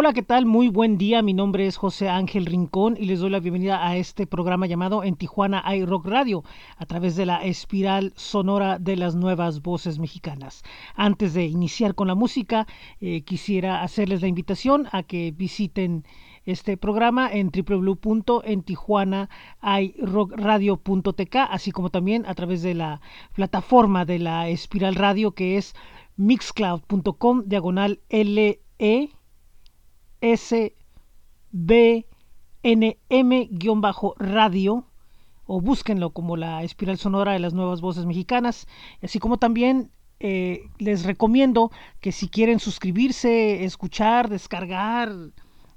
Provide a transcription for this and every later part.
Hola, ¿qué tal? Muy buen día. Mi nombre es José Ángel Rincón y les doy la bienvenida a este programa llamado En Tijuana iRock Radio a través de la espiral sonora de las nuevas voces mexicanas. Antes de iniciar con la música, eh, quisiera hacerles la invitación a que visiten este programa en www.entijuanaiRockRadio.tk, así como también a través de la plataforma de la Espiral Radio que es mixcloud.com diagonal LE SBNM-radio o búsquenlo como la espiral sonora de las nuevas voces mexicanas, así como también eh, les recomiendo que si quieren suscribirse, escuchar, descargar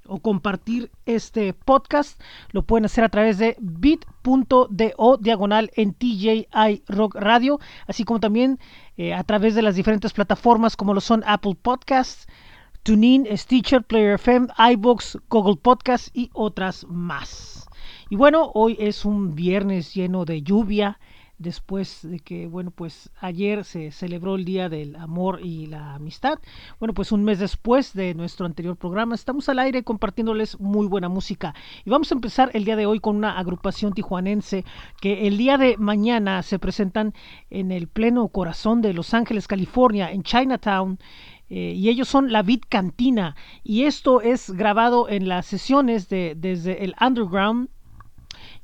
o compartir este podcast, lo pueden hacer a través de bit.do diagonal en TJI Rock Radio, así como también eh, a través de las diferentes plataformas como lo son Apple Podcasts, TuneIn, Stitcher, Player FM, iBox, Google Podcast y otras más. Y bueno, hoy es un viernes lleno de lluvia, después de que, bueno, pues ayer se celebró el Día del Amor y la Amistad. Bueno, pues un mes después de nuestro anterior programa, estamos al aire compartiéndoles muy buena música. Y vamos a empezar el día de hoy con una agrupación tijuanense que el día de mañana se presentan en el pleno corazón de Los Ángeles, California, en Chinatown. Eh, y ellos son la Beat Cantina y esto es grabado en las sesiones de desde el underground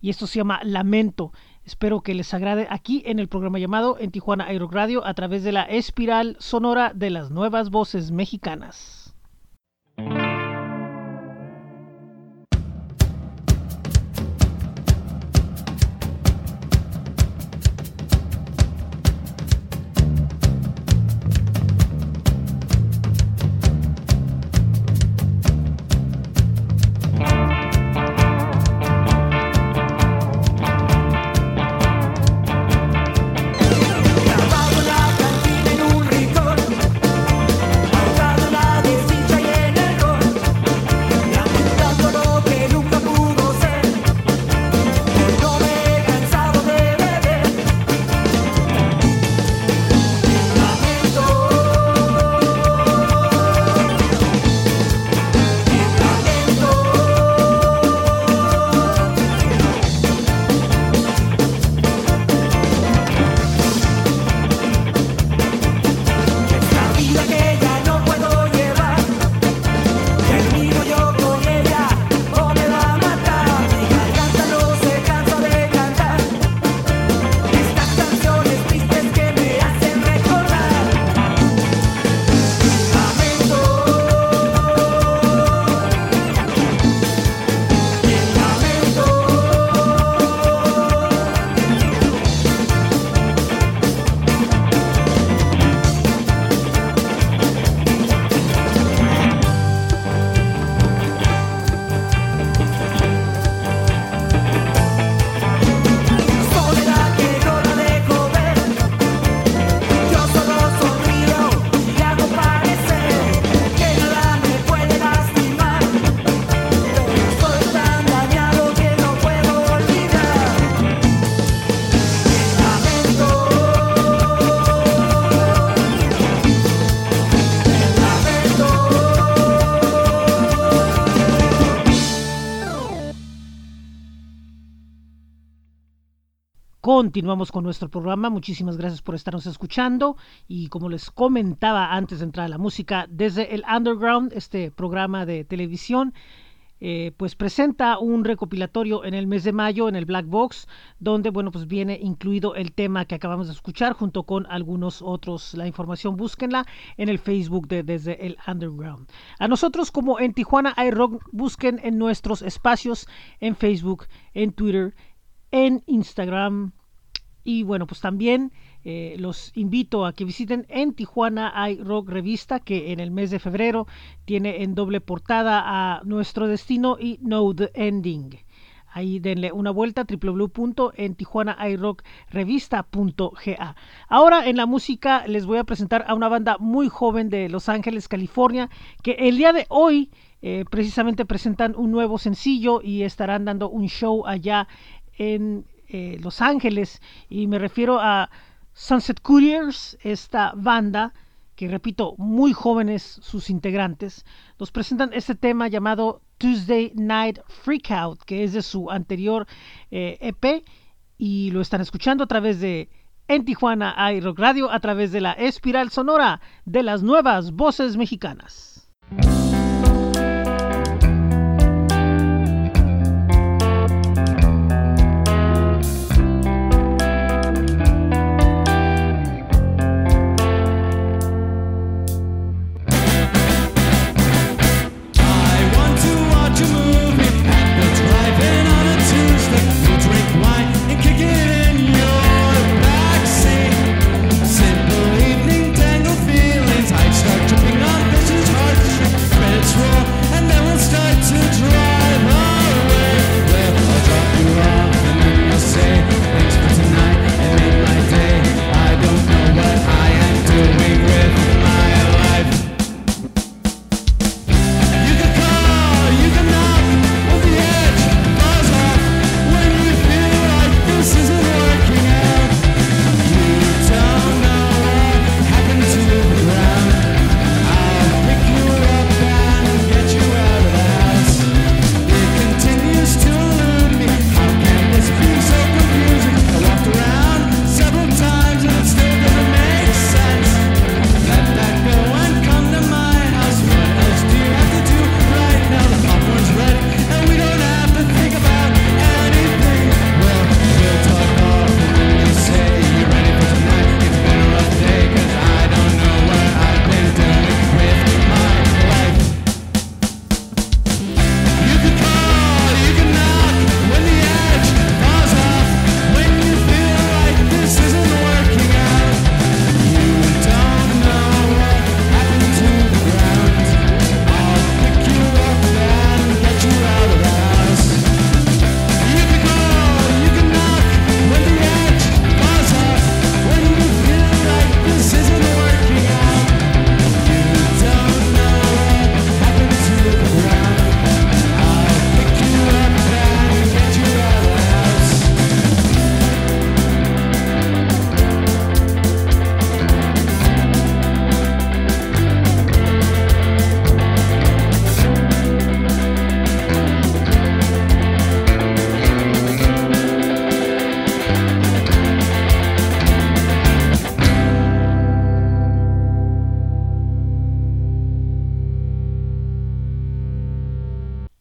y esto se llama Lamento. Espero que les agrade aquí en el programa llamado en Tijuana Aero Radio a través de la espiral sonora de las nuevas voces mexicanas. Continuamos con nuestro programa. Muchísimas gracias por estarnos escuchando. Y como les comentaba antes de entrar a la música, desde el Underground, este programa de televisión, eh, pues presenta un recopilatorio en el mes de mayo en el Black Box, donde bueno, pues viene incluido el tema que acabamos de escuchar junto con algunos otros. La información búsquenla en el Facebook de Desde el Underground. A nosotros como en Tijuana iRock, busquen en nuestros espacios en Facebook, en Twitter, en Instagram. Y bueno, pues también eh, los invito a que visiten en Tijuana hay Rock Revista, que en el mes de febrero tiene en doble portada a Nuestro Destino y Know the Ending. Ahí denle una vuelta www.entijuanaiRockRevista.ga. Ahora en la música les voy a presentar a una banda muy joven de Los Ángeles, California, que el día de hoy eh, precisamente presentan un nuevo sencillo y estarán dando un show allá en eh, Los Ángeles y me refiero a Sunset Couriers, esta banda que repito, muy jóvenes sus integrantes, nos presentan este tema llamado Tuesday Night Freakout, que es de su anterior EP y lo están escuchando a través de en Tijuana iRock Radio, a través de la espiral sonora de las nuevas voces mexicanas.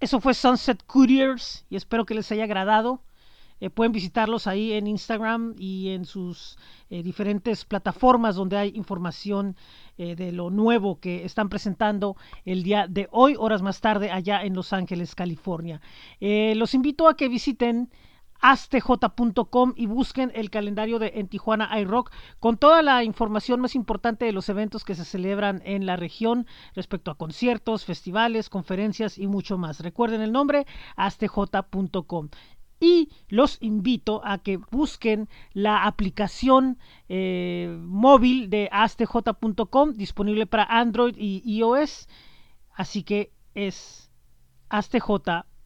Eso fue Sunset Couriers y espero que les haya agradado. Eh, pueden visitarlos ahí en Instagram y en sus eh, diferentes plataformas donde hay información eh, de lo nuevo que están presentando el día de hoy, horas más tarde, allá en Los Ángeles, California. los invito a que visiten astj.com y busquen el calendario de En Tijuana iRock con toda la información más importante de los eventos que se celebran en la región respecto a conciertos, festivales, conferencias y mucho más. Recuerden el nombre astj.com y los invito a que busquen la aplicación eh, móvil de astj.com disponible para Android y iOS. Así que es astj.com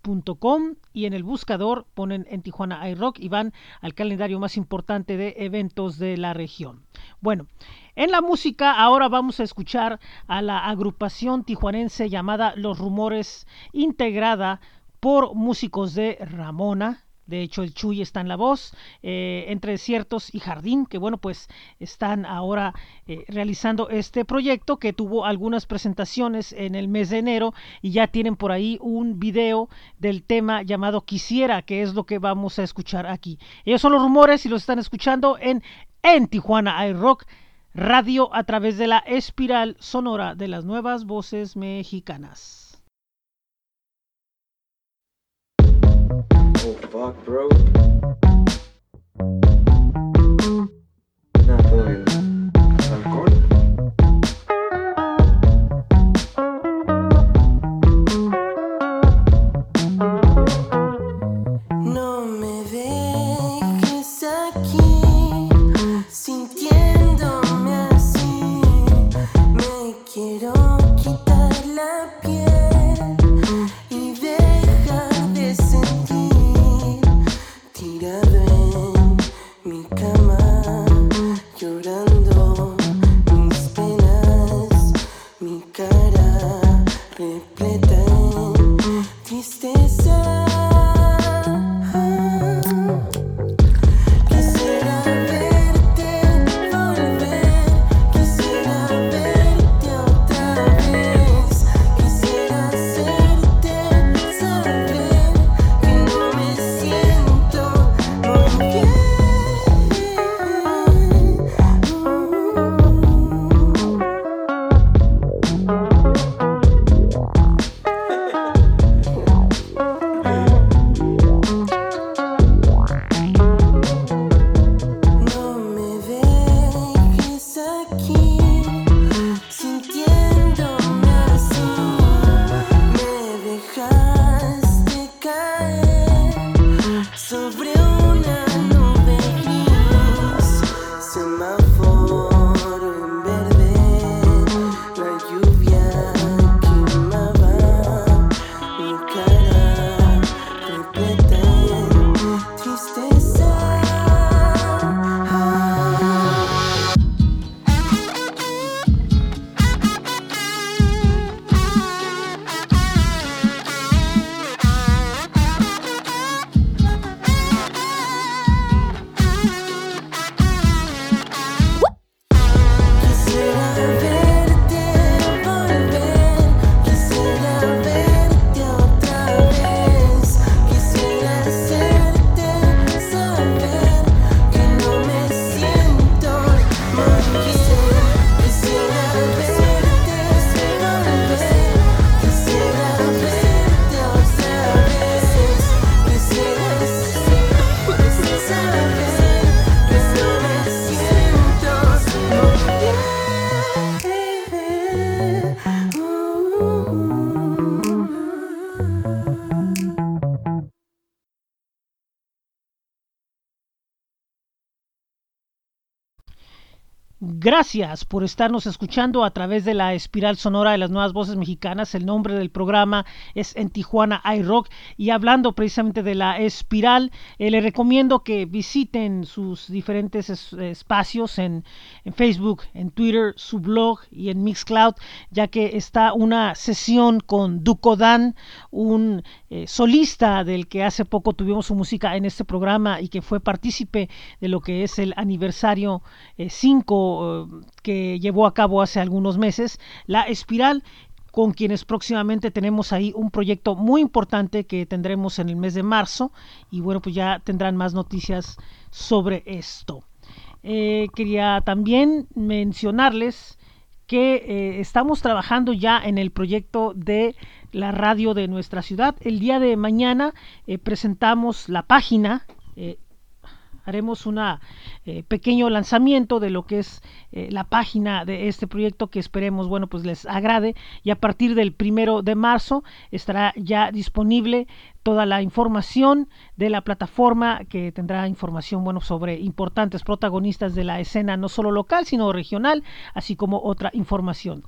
y en el buscador ponen en Tijuana iRock y van al calendario más importante de eventos de la región. Bueno, en la música ahora vamos a escuchar a la agrupación tijuanense llamada Los Rumores, integrada por músicos de Ramona, de hecho, el Chuy está en la voz, eh, entre desiertos y jardín, que bueno, pues están ahora eh, realizando este proyecto que tuvo algunas presentaciones en el mes de enero y ya tienen por ahí un video del tema llamado Quisiera, que es lo que vamos a escuchar aquí. Ellos son los rumores y los están escuchando en, en Tijuana iRock Radio a través de la espiral sonora de las nuevas voces mexicanas. Oh fuck, bro. Todo Gracias por estarnos escuchando a través de la espiral sonora de las nuevas voces mexicanas. El nombre del programa es En Tijuana iRock. Y hablando precisamente de la espiral, eh, les recomiendo que visiten sus diferentes es, espacios en, en, Facebook, en Twitter, su blog y en Mixcloud, ya que está una sesión con Dan, un eh, solista del que hace poco tuvimos su música en este programa y que fue partícipe de lo que es el aniversario 5 eh, que llevó a cabo hace algunos meses, La Espiral, con quienes próximamente tenemos ahí un proyecto muy importante que tendremos en el mes de marzo y bueno, pues ya tendrán más noticias sobre esto. Eh, quería también mencionarles que eh, estamos trabajando ya en el proyecto de la radio de nuestra ciudad. El día de mañana eh, presentamos la página eh, haremos un eh, pequeño lanzamiento de lo que es eh, la página de este proyecto que esperemos, bueno, pues les agrade y a partir del primero de marzo estará ya disponible toda la información de la plataforma que tendrá información, bueno, sobre importantes protagonistas de la escena no solo local, sino regional, así como otra información.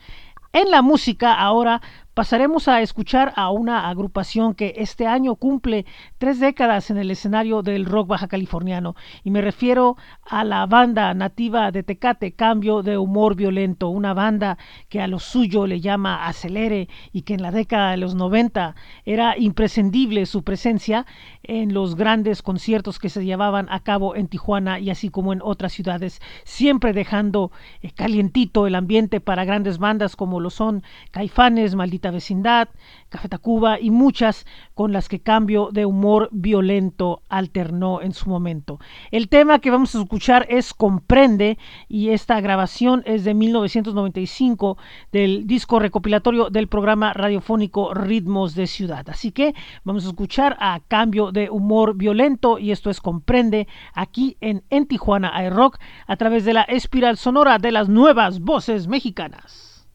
En la música ahora pasaremos a escuchar a una agrupación que este año cumple tres décadas en el escenario del rock baja californiano. Y me refiero a la banda nativa de Tecate Cambio de Humor Violento, una banda que a lo suyo le llama Acelere y que en la década de los 90 era imprescindible su presencia en los grandes conciertos que se llevaban a cabo en Tijuana y así como en otras ciudades, siempre dejando eh, calientito el ambiente para grandes bandas como lo son Caifanes, Maldita Vecindad, Café Tacuba y muchas con las que Cambio de Humor Violento alternó en su momento. El tema que vamos a escuchar es Comprende y esta grabación es de 1995 del disco recopilatorio del programa radiofónico Ritmos de Ciudad. Así que vamos a escuchar a Cambio de Humor Violento y esto es Comprende aquí en, en Tijuana iRock a través de la espiral sonora de las nuevas voces mexicanas.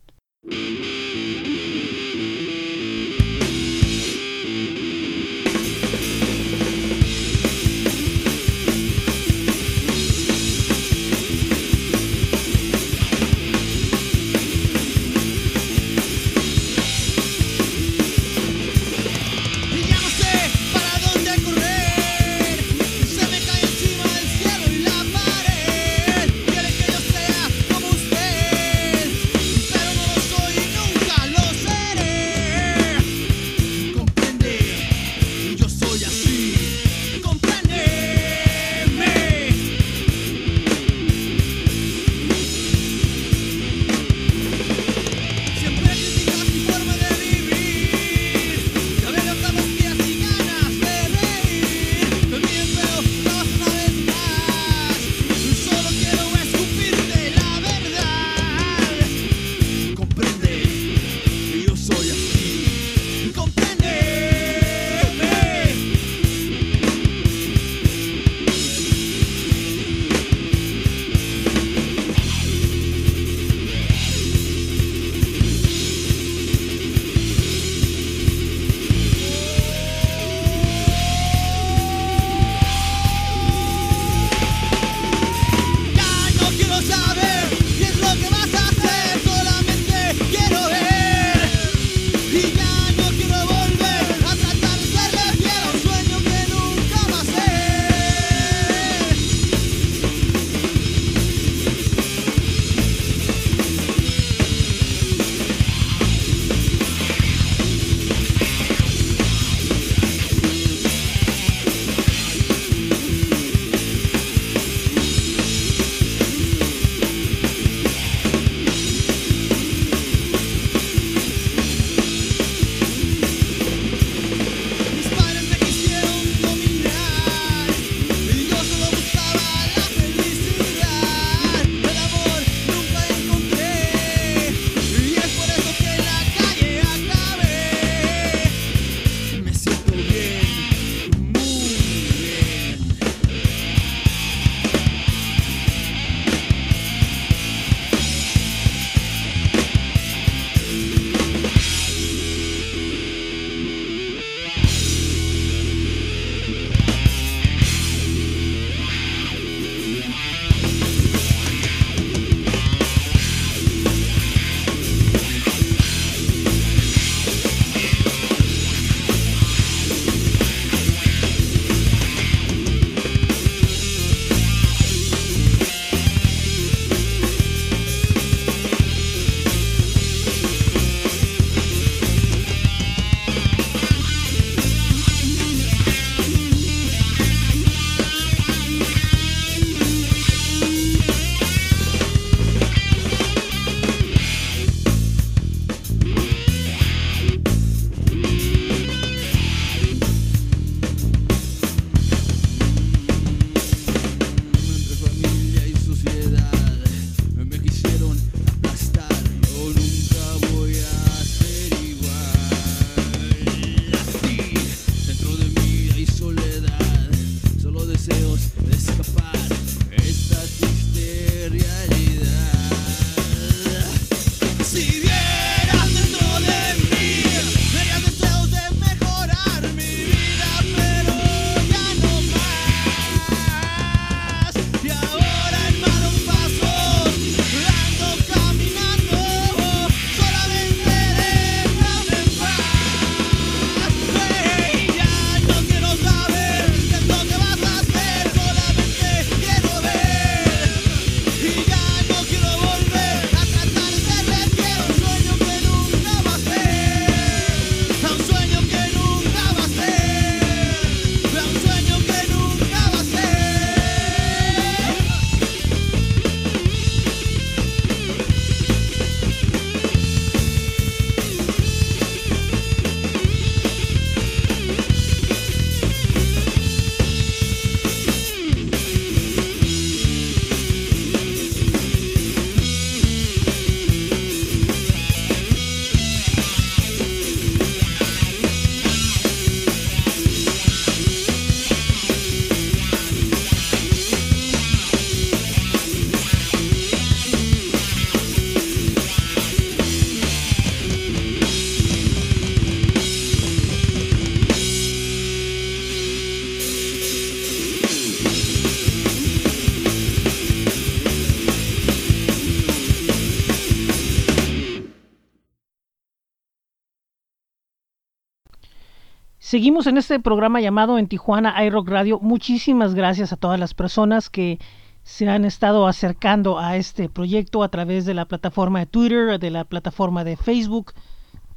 Seguimos en este programa llamado en Tijuana iRock Radio. Muchísimas gracias a todas las personas que se han estado acercando a este proyecto a través de la plataforma de Twitter, de la plataforma de Facebook.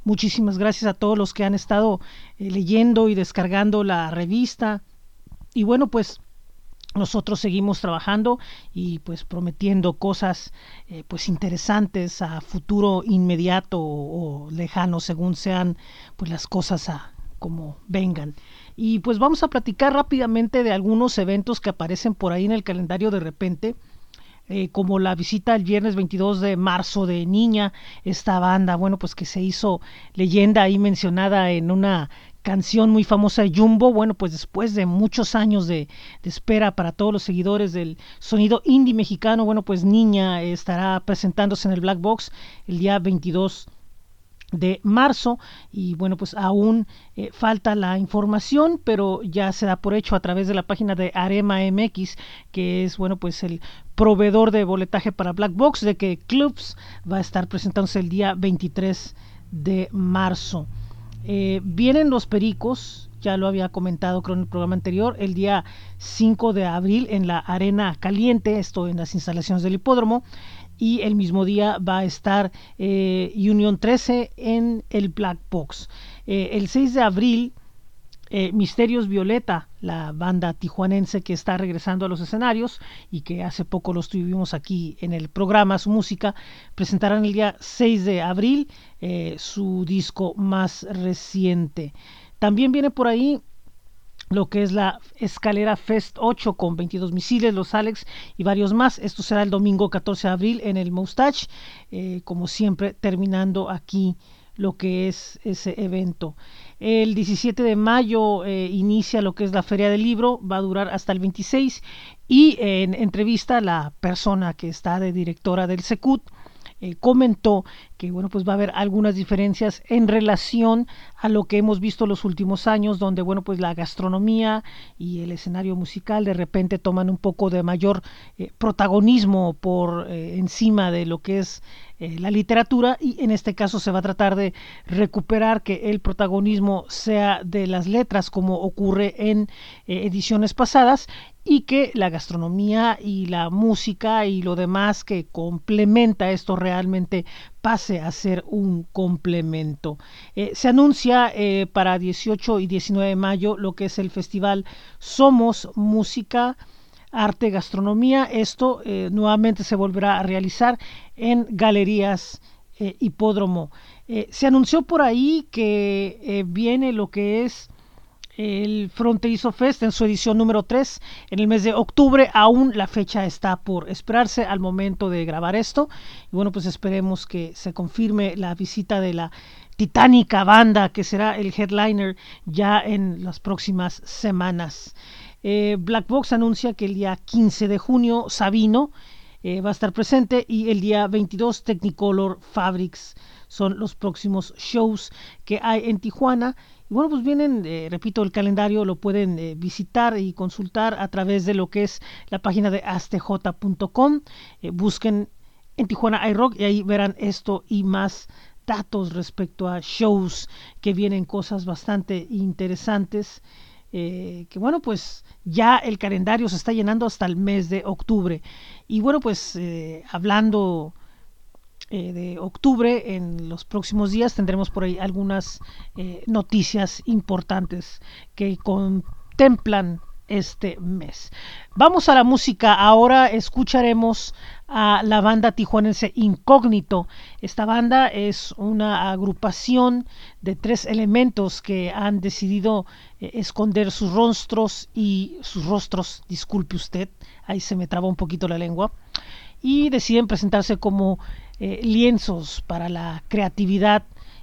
Muchísimas gracias a todos los que han estado eh, leyendo y descargando la revista. Y bueno, pues nosotros seguimos trabajando y pues prometiendo cosas eh, pues interesantes a futuro inmediato o, o, lejano según sean pues las cosas a como vengan. Y pues vamos a platicar rápidamente de algunos eventos que aparecen por ahí en el calendario de repente eh, como la visita el viernes 22 de marzo de Niña, esta banda, bueno, pues que se hizo leyenda ahí mencionada en una canción muy famosa de Jumbo, bueno, pues después de muchos años de, de, espera para todos los seguidores del sonido indie mexicano, bueno, pues Niña estará presentándose en el Black Box el día 22 de marzo y bueno pues aún eh, falta la información pero ya se da por hecho a través de la página de Arema MX que es bueno pues el proveedor de boletaje para Black Box de que Clubs va a estar presentándose el día 23 de marzo. Eh, vienen los pericos ya lo había comentado creo en el programa anterior, el día 5 de abril en la Arena Caliente, esto en las instalaciones del hipódromo, y el mismo día va a estar eh, Union 13 en el Black Box. Eh, el 6 de abril, eh, Misterios Violeta, la banda tijuanense que está regresando a los escenarios y que hace poco los tuvimos aquí en el programa, su música, presentarán el día 6 de abril su disco más reciente. También viene por ahí lo que es la escalera Fest 8 con 22 misiles, los Alex y varios más. Esto será el domingo 14 de abril en el Moustache, eh, como siempre terminando aquí lo que es ese evento. El 17 de mayo eh, inicia lo que es la Feria del Libro, va a durar hasta el 26 y en entrevista la persona que está de directora del Secut eh, comentó que bueno pues va a haber algunas diferencias en relación a lo que hemos visto los últimos años donde bueno pues la gastronomía y el escenario musical de repente toman un poco de mayor eh, protagonismo por eh, encima de lo que es la literatura. Y en este caso se va a tratar de recuperar que el protagonismo sea de las letras como ocurre en ediciones pasadas y que la gastronomía y la música y lo demás que complementa esto realmente pase a ser un complemento. Eh, se anuncia eh, para 18 y 19 de mayo lo que es el festival Somos Música arte, gastronomía. Esto eh, nuevamente se volverá a realizar en galerías hipódromo. Se anunció por ahí que viene lo que es el Fronterizo Fest en su edición número 3 en el mes de octubre. Aún la fecha está por esperarse al momento de grabar esto. Y bueno, pues esperemos que se confirme la visita de la titánica banda que será el headliner ya en las próximas semanas. Eh, Black Box anuncia que el día 15 de junio Sabino eh, va a estar presente y el día 22 Technicolor Fabrics son los próximos shows que hay en Tijuana. Bueno, pues vienen, eh, repito, el calendario lo pueden eh, visitar y consultar a través de lo que es la página de astj.com. Eh, busquen en Tijuana iRock y ahí verán esto y más datos respecto a shows que vienen cosas bastante interesantes. Eh, que bueno, pues ya el calendario se está llenando hasta el mes de octubre. Y bueno, pues hablando eh, de octubre, en los próximos días tendremos por ahí algunas eh, noticias importantes que contemplan este mes. Vamos a la música. Ahora escucharemos a la banda tijuanense Incógnito. Esta banda es una agrupación de tres elementos que han decidido eh, esconder sus rostros y sus rostros, disculpe usted, ahí se me traba un poquito la lengua, y deciden presentarse como eh, lienzos para la creatividad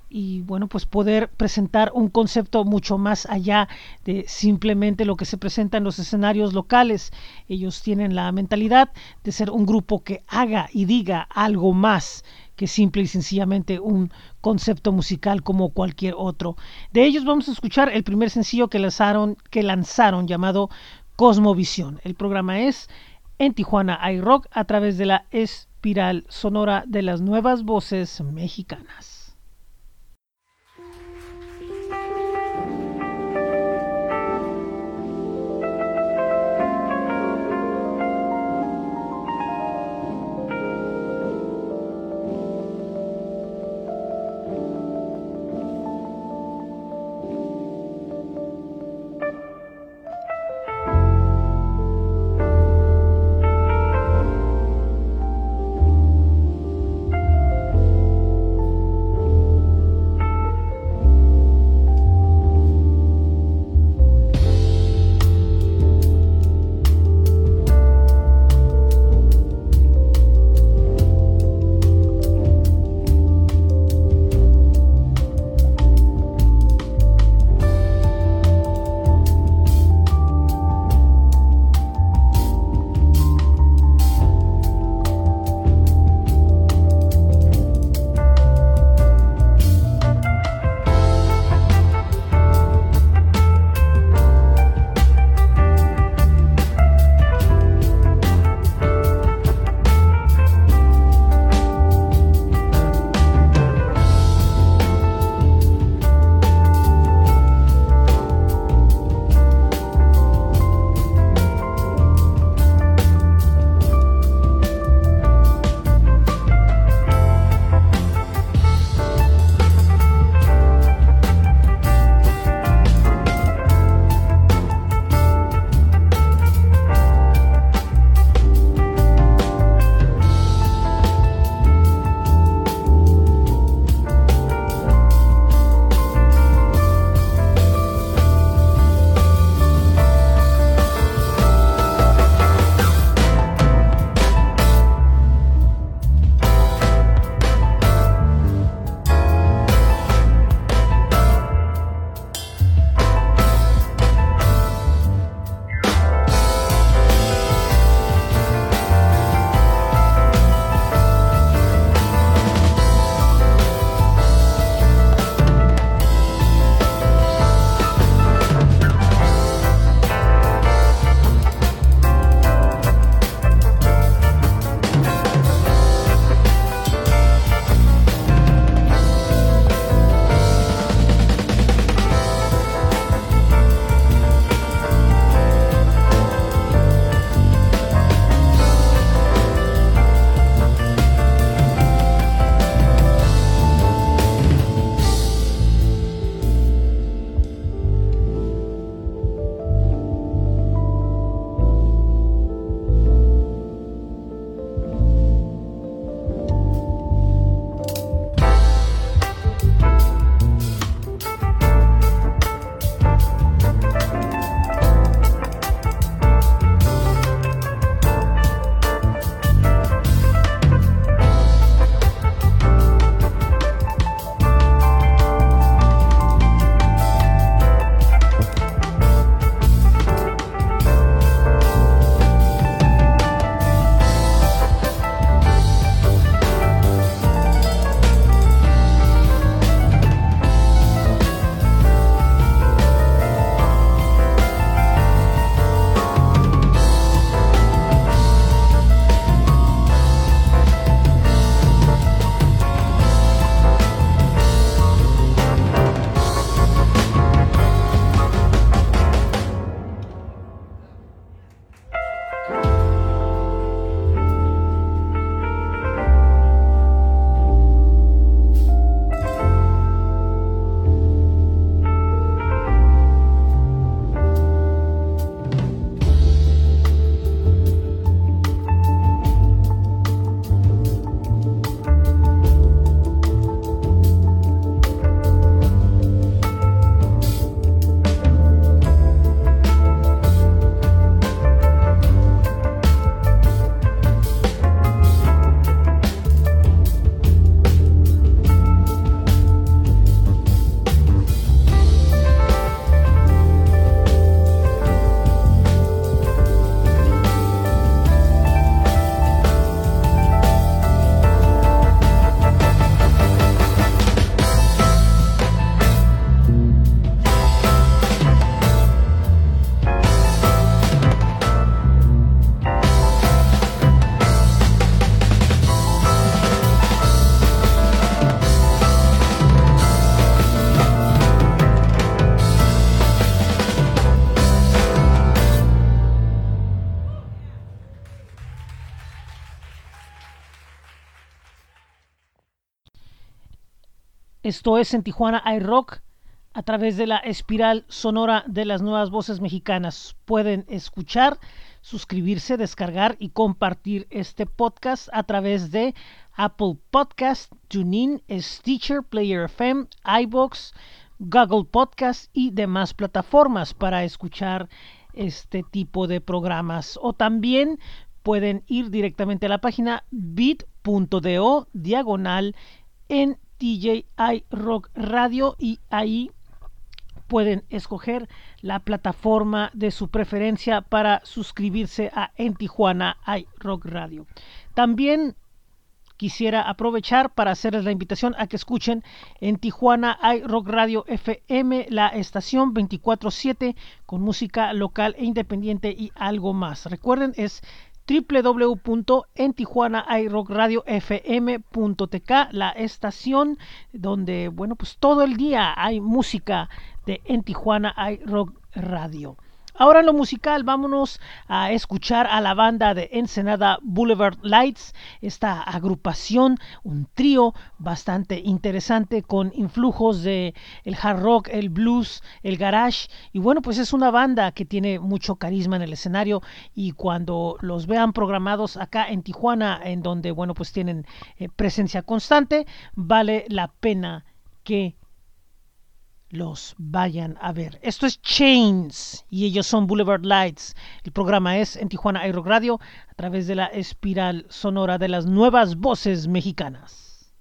y bueno, pues poder presentar un concepto mucho más allá de simplemente lo que se presenta en los escenarios locales. Ellos tienen la mentalidad de ser un grupo que haga y diga algo más que simple y sencillamente un concepto musical como cualquier otro. De ellos vamos a escuchar el primer sencillo que lanzaron, que lanzaron llamado Cosmovisión. El programa es en Tijuana iRock a través de la espiral sonora de las nuevas voces mexicanas. Esto es en Tijuana iRock a través de la espiral sonora de las nuevas voces mexicanas. Pueden escuchar, suscribirse, descargar y compartir este podcast a través de Apple Podcast, TuneIn, Stitcher, Player FM, iBox, Google Podcast y demás plataformas para escuchar este tipo de programas. O también pueden ir directamente a la página bit.do diagonal en TJI Rock Radio y ahí pueden escoger la plataforma de su preferencia para suscribirse a En Tijuana iRock Radio. También quisiera aprovechar para hacerles la invitación a que escuchen en Tijuana iRock Radio FM, la estación 24/7 con música local e independiente y algo más. Recuerden, es www.entijuanaiRockRadioFM.tk, la estación donde, bueno, pues todo el día hay música de En Tijuana iRock Radio. Ahora en lo musical, vámonos a escuchar a la banda de Ensenada Boulevard Lights, esta agrupación, un trío bastante interesante con influjos de el hard rock, el blues, el garage y bueno, pues es una banda que tiene mucho carisma en el escenario y cuando los vean programados acá en Tijuana, en donde bueno, pues tienen eh, presencia constante, vale la pena que los vayan a ver. Esto es Chains y ellos son Boulevard Lights. El programa es en Tijuana Aero Radio a través de la espiral sonora de las nuevas voces mexicanas.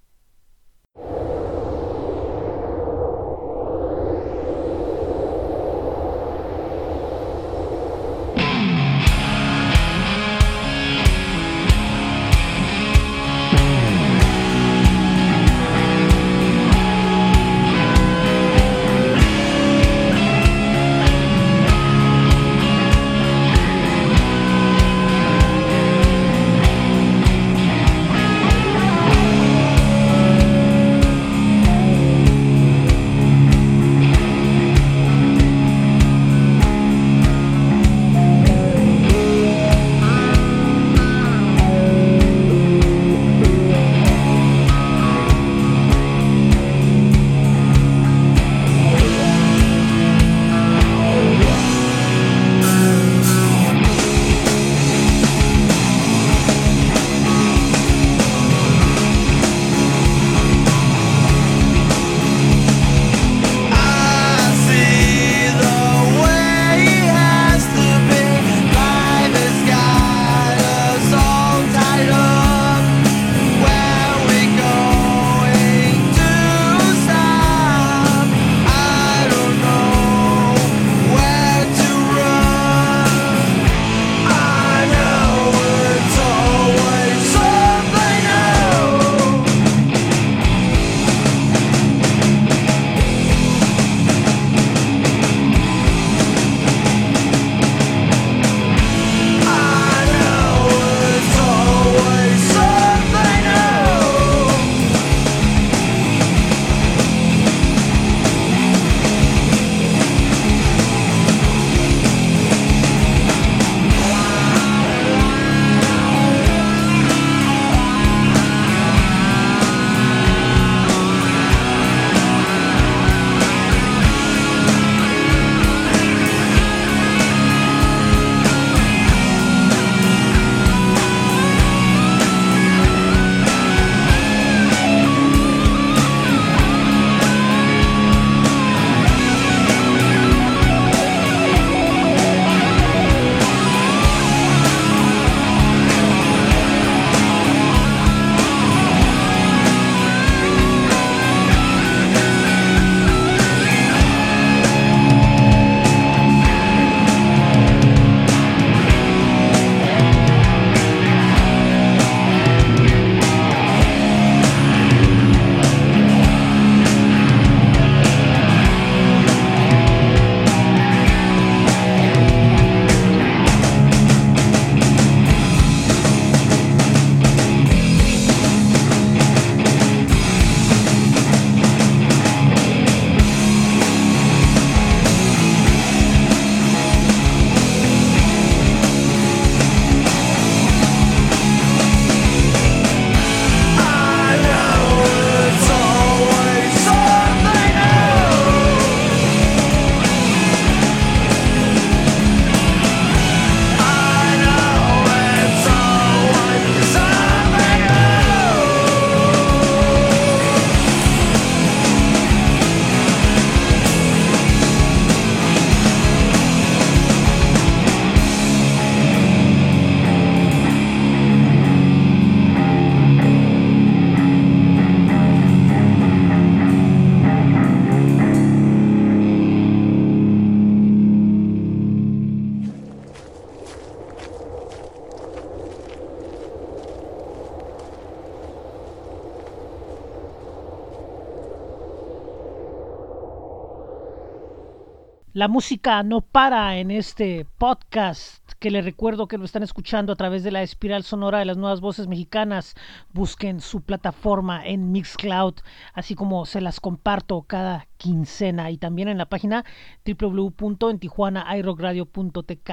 La música no para en este podcast que les recuerdo que lo están escuchando a través de la espiral sonora de las nuevas voces mexicanas. Busquen su plataforma en Mixcloud, así como se las comparto cada quincena y también en la página www.entijuanairogradio.tk.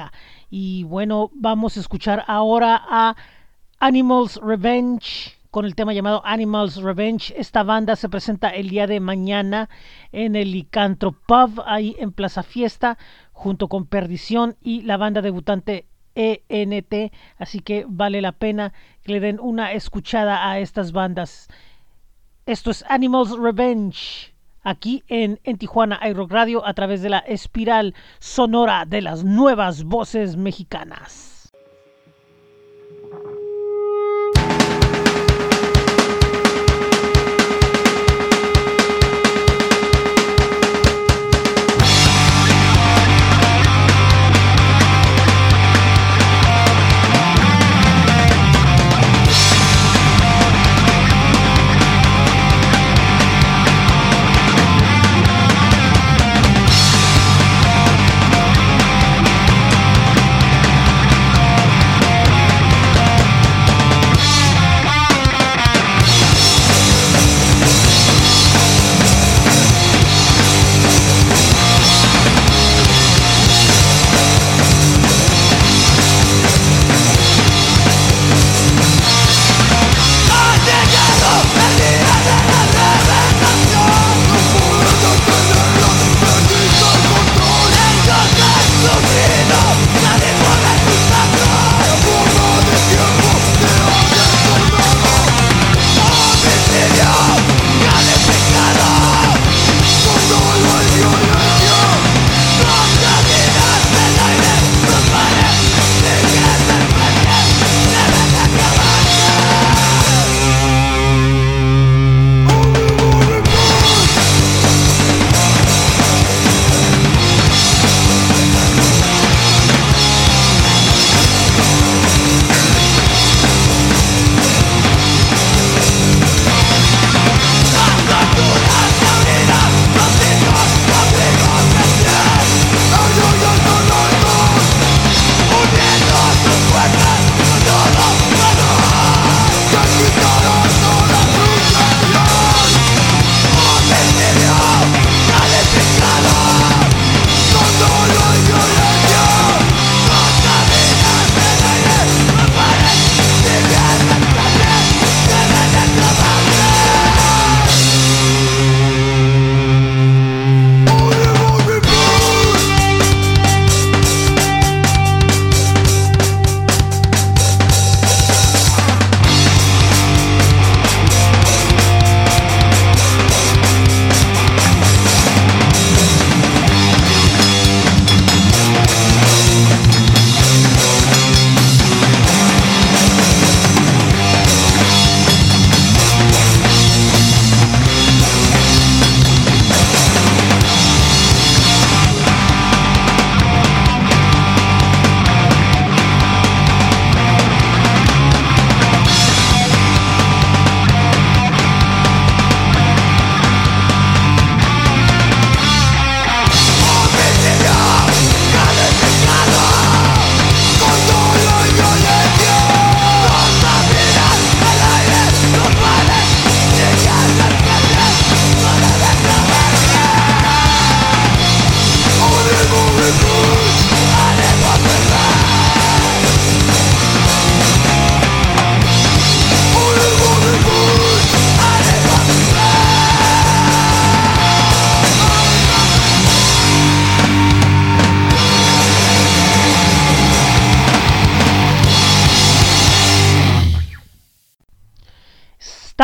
Y bueno, vamos a escuchar ahora a Animals Revenge con el tema llamado Animals Revenge. Esta banda se presenta el día de mañana en el Licantro Pub, ahí en Plaza Fiesta, junto con Perdición y la banda debutante ENT. Así que vale la pena que le den una escuchada a estas bandas. Esto es Animals Revenge. Aquí en, en Tijuana iRock Radio a través de la espiral sonora de las nuevas voces mexicanas.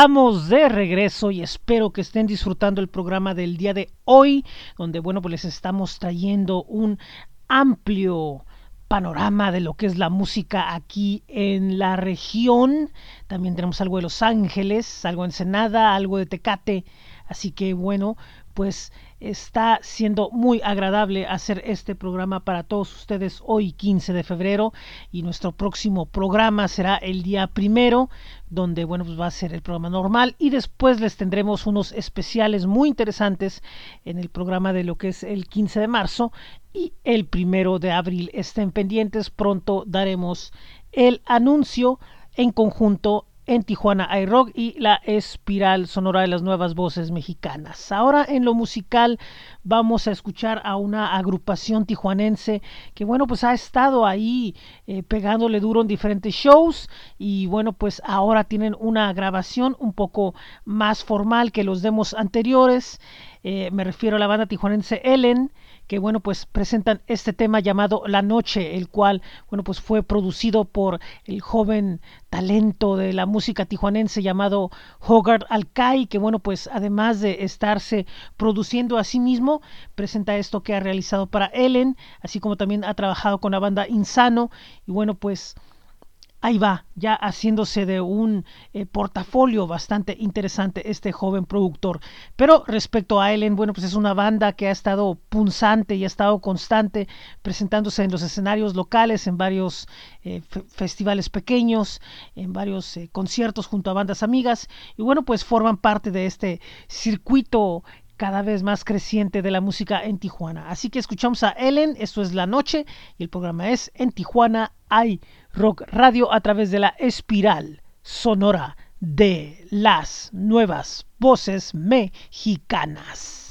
Estamos de regreso y espero que estén disfrutando el programa del día de hoy, donde bueno, pues les estamos trayendo un amplio panorama de lo que es la música aquí en la región. También tenemos algo de Los Ángeles, algo de Ensenada, algo de Tecate. Así que bueno, pues está siendo muy agradable hacer este programa para todos ustedes hoy 15 de febrero y nuestro próximo programa será el día primero donde bueno pues va a ser el programa normal y después les tendremos unos especiales muy interesantes en el programa de lo que es el 15 de marzo y el primero de abril. Estén pendientes pronto daremos el anuncio en conjunto en Tijuana iRock y la espiral sonora de las nuevas voces mexicanas. Ahora en lo musical vamos a escuchar a una agrupación tijuanense que bueno pues ha estado ahí eh, pegándole duro en diferentes shows y bueno pues ahora tienen una grabación un poco más formal que los demos anteriores. Eh, me refiero a la banda tijuanense Ellen que bueno pues presentan este tema llamado La Noche, el cual bueno pues fue producido por el joven talento de la música tijuanense llamado Hogarth Alcai, que bueno pues además de estarse produciendo a sí mismo, presenta esto que ha realizado para Ellen, así como también ha trabajado con la banda Insano y bueno pues ahí va, ya haciéndose de un eh, portafolio bastante interesante este joven productor. Pero respecto a Ellen, bueno, pues es una banda que ha estado punzante y ha estado constante presentándose en los escenarios locales, en varios eh, festivales pequeños, en varios eh, conciertos junto a bandas amigas. Y bueno, pues forman parte de este circuito cada vez más creciente de la música en Tijuana. Así que escuchamos a Ellen, esto es La Noche y el programa es En Tijuana hay Rock Radio a través de la espiral sonora de las nuevas voces mexicanas.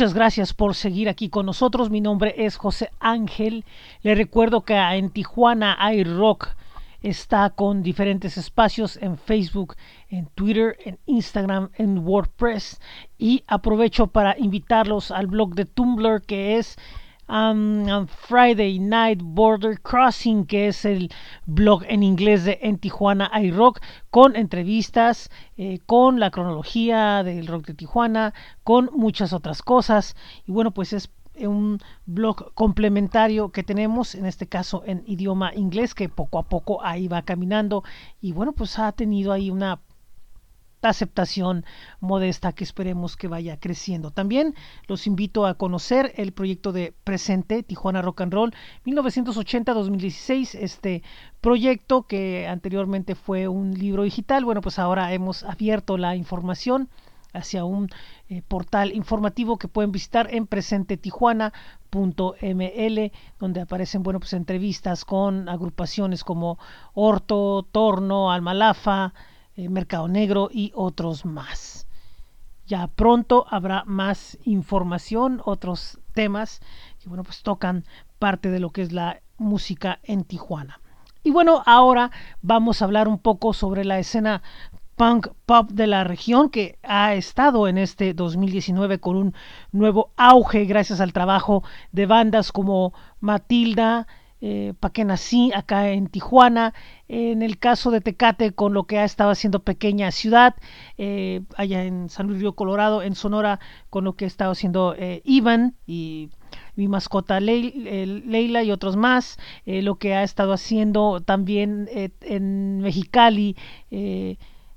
Muchas gracias por seguir aquí con nosotros. Mi nombre es José Ángel. Le recuerdo que en Tijuana hay rock. Está con diferentes espacios en Facebook, en Twitter, en Instagram, en WordPress. Y aprovecho para invitarlos al blog de Tumblr que es um, um, Friday Night Border Crossing, que es el blog en inglés de En Tijuana hay rock, con entrevistas, eh, con la cronología del rock de Tijuana, con muchas otras cosas. Y bueno, pues es un blog complementario que tenemos, en este caso en idioma inglés, que poco a poco ahí va caminando y bueno, pues ha tenido ahí una aceptación modesta que esperemos que vaya creciendo. También los invito a conocer el proyecto de Presente Tijuana Rock and Roll 1980-2016, este proyecto que anteriormente fue un libro digital, bueno, pues ahora hemos abierto la información hacia un eh, portal informativo que pueden visitar en presentetijuana.ml donde aparecen bueno pues entrevistas con agrupaciones como Orto, Torno, Almalafa, eh, Mercado Negro y otros más. Ya pronto habrá más información, otros temas que bueno pues tocan parte de lo que es la música en Tijuana. Y bueno, ahora vamos a hablar un poco sobre la escena punk pop de la región que ha estado en este 2019 con un nuevo auge gracias al trabajo de bandas como Matilda, eh, pa' que nací acá en Tijuana, en el caso de Tecate con lo que ha estado haciendo Pequeña Ciudad, eh, allá en San Luis Río Colorado, en Sonora con lo que ha estado haciendo eh, Ivan y mi mascota Leila y otros más, eh, lo que ha estado haciendo también eh, en Mexicali,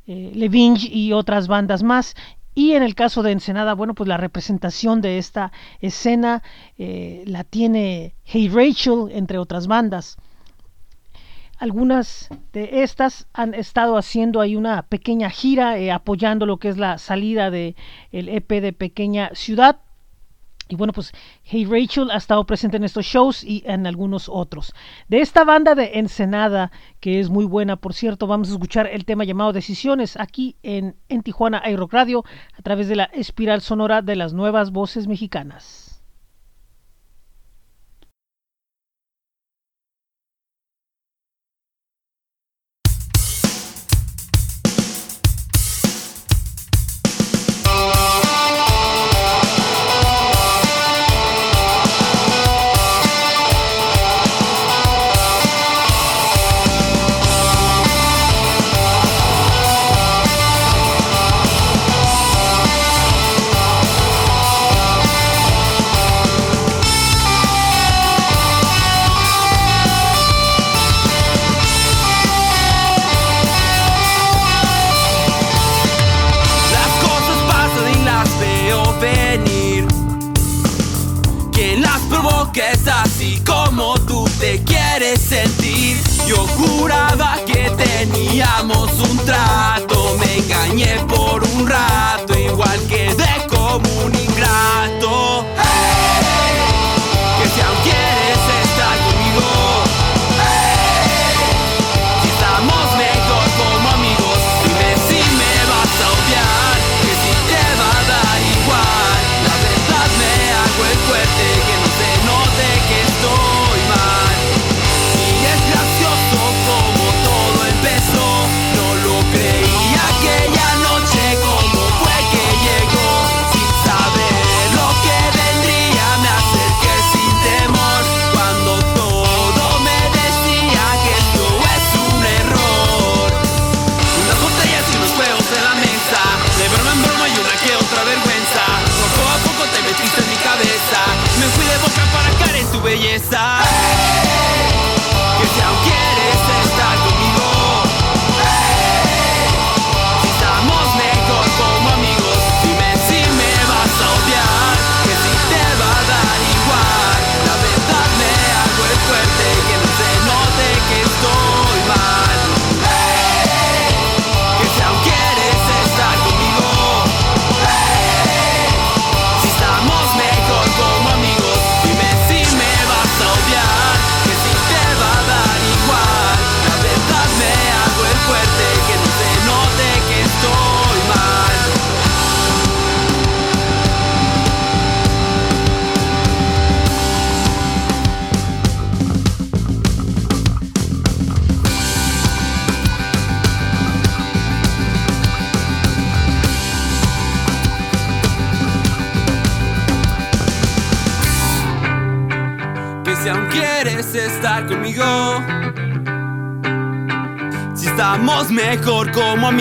Levinge y otras bandas más. Y en el caso de Ensenada, bueno, pues la representación de esta escena eh, la tiene Hey Rachel, entre otras bandas. Algunas de estas han estado haciendo ahí una pequeña gira eh, apoyando lo que es la salida de el EP de Pequeña Ciudad. Y bueno, pues Hey Rachel ha estado presente en estos shows y en algunos otros. De esta banda de Ensenada, que es muy buena, por cierto, vamos a escuchar el tema llamado Decisiones aquí en, en Tijuana Aero Radio a través de la espiral sonora de las nuevas voces mexicanas.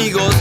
Amigos,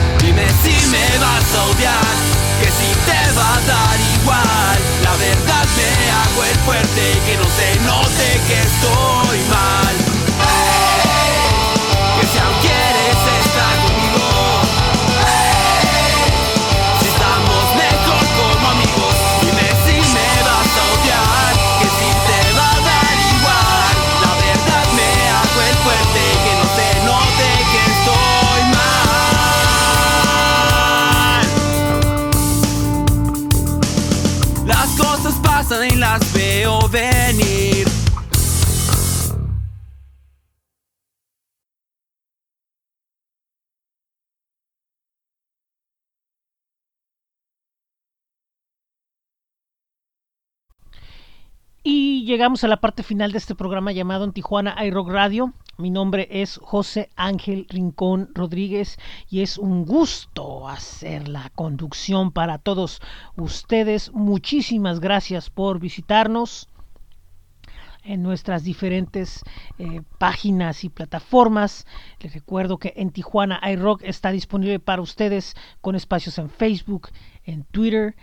Llegamos a la parte final de este programa llamado en Tijuana iRock Radio. Mi nombre es José Ángel Rincón Rodríguez y es un gusto hacer la conducción para todos ustedes. Muchísimas gracias por visitarnos en nuestras diferentes eh, páginas y plataformas. Les recuerdo que en Tijuana iRock está disponible para ustedes con espacios en Facebook, en Twitter,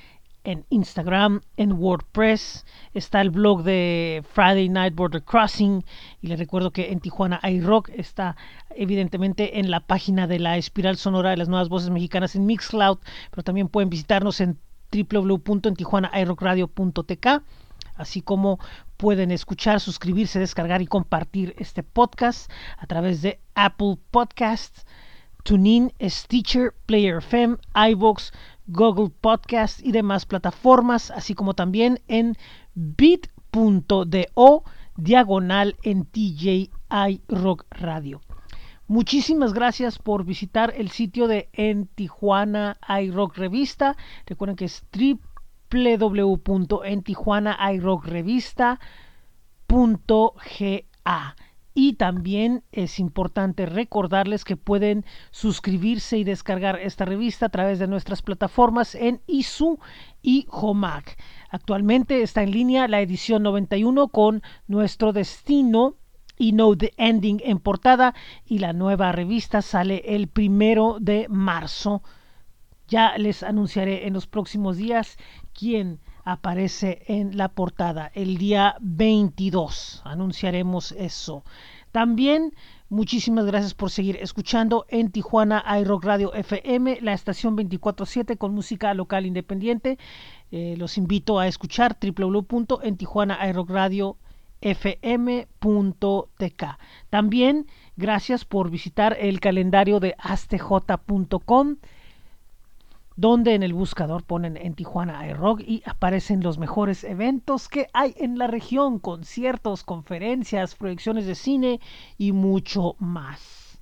en Instagram, en WordPress. Está el blog de Friday Night Border Crossing. Y les recuerdo que en Tijuana iRock está evidentemente en la página de la espiral sonora de las nuevas voces mexicanas en Mixcloud. Pero también pueden visitarnos en www.entijuanaiRockradio.tk así como pueden escuchar, suscribirse, descargar y compartir este podcast a través de Apple Podcasts, TuneIn, Stitcher, Player FM, iVoox, Google Podcast y demás plataformas, así como también en bit.do diagonal en TJI Rock Radio. Muchísimas gracias por visitar el sitio de En Tijuana iRock Revista. Recuerden que es www.entijuanaiRockRevista.ga y también es importante recordarles que pueden suscribirse y descargar esta revista a través de nuestras plataformas en ISU y HOMAC. Actualmente está en línea la edición 91 con nuestro destino y Know the Ending en portada y la nueva revista sale el primero de marzo. Ya les anunciaré en los próximos días quién aparece en la portada. El día 22 anunciaremos eso. También muchísimas gracias por seguir escuchando en Tijuana iRock Radio FM, la estación 24/7 con música local independiente. Eh, los invito a escuchar www.entijuanaiRockRadioFM.tk. También gracias por visitar el calendario de astj.com donde en el buscador ponen en Tijuana iRock y aparecen los mejores eventos que hay en la región, conciertos, conferencias, proyecciones de cine y mucho más.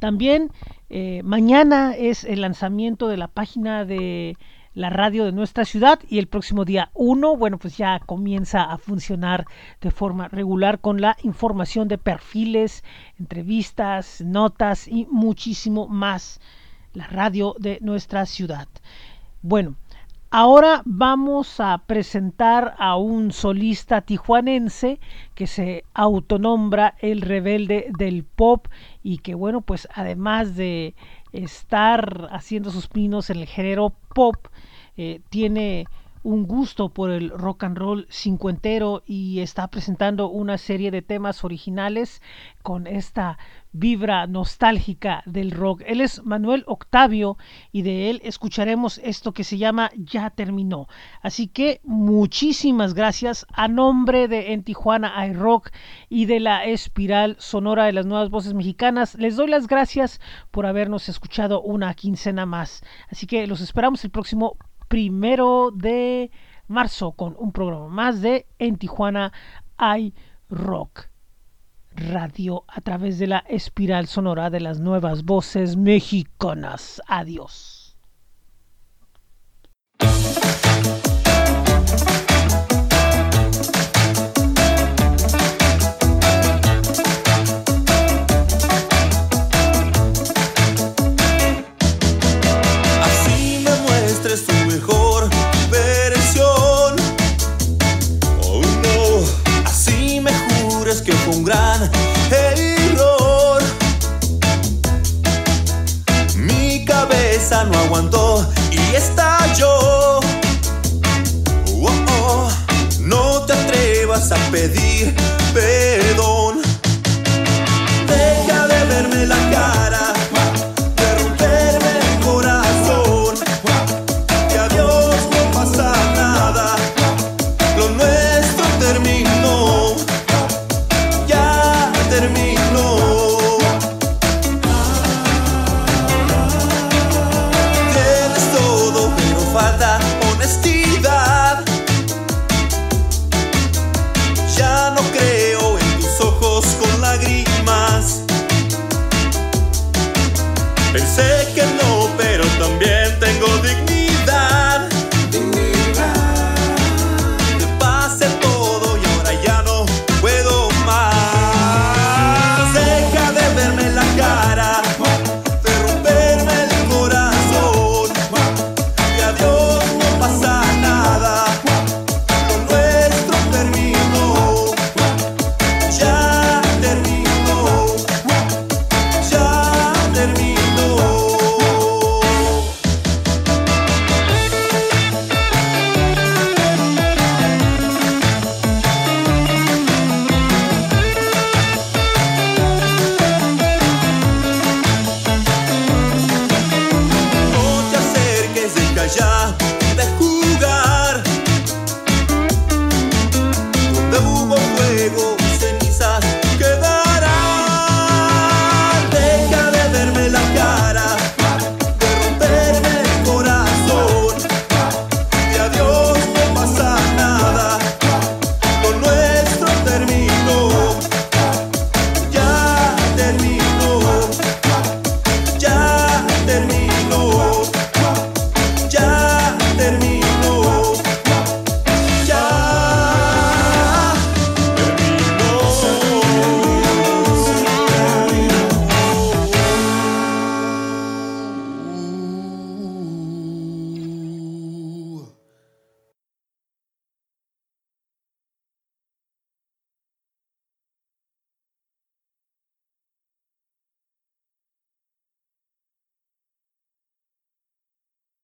También eh, mañana es el lanzamiento de la página de la radio de nuestra ciudad y el próximo día 1, bueno, pues ya comienza a funcionar de forma regular con la información de perfiles, entrevistas, notas y muchísimo más la radio de nuestra ciudad. Bueno, ahora vamos a presentar a un solista tijuanense que se autonombra el rebelde del pop y que bueno, pues además de estar haciendo sus pinos en el género pop, eh, tiene un gusto por el rock and roll cincuentero y está presentando una serie de temas originales con esta vibra nostálgica del rock. Él es Manuel Octavio y de él escucharemos esto que se llama Ya terminó. Así que muchísimas gracias a nombre de En Tijuana iRock y de la espiral sonora de las nuevas voces mexicanas. Les doy las gracias por habernos escuchado una quincena más. Así que los esperamos el próximo primero de marzo con un programa más de En Tijuana iRock radio a través de la espiral sonora de las nuevas voces mexicanas. Adiós. aguantó y estalló. Oh, oh, no te atrevas a pedir perdón.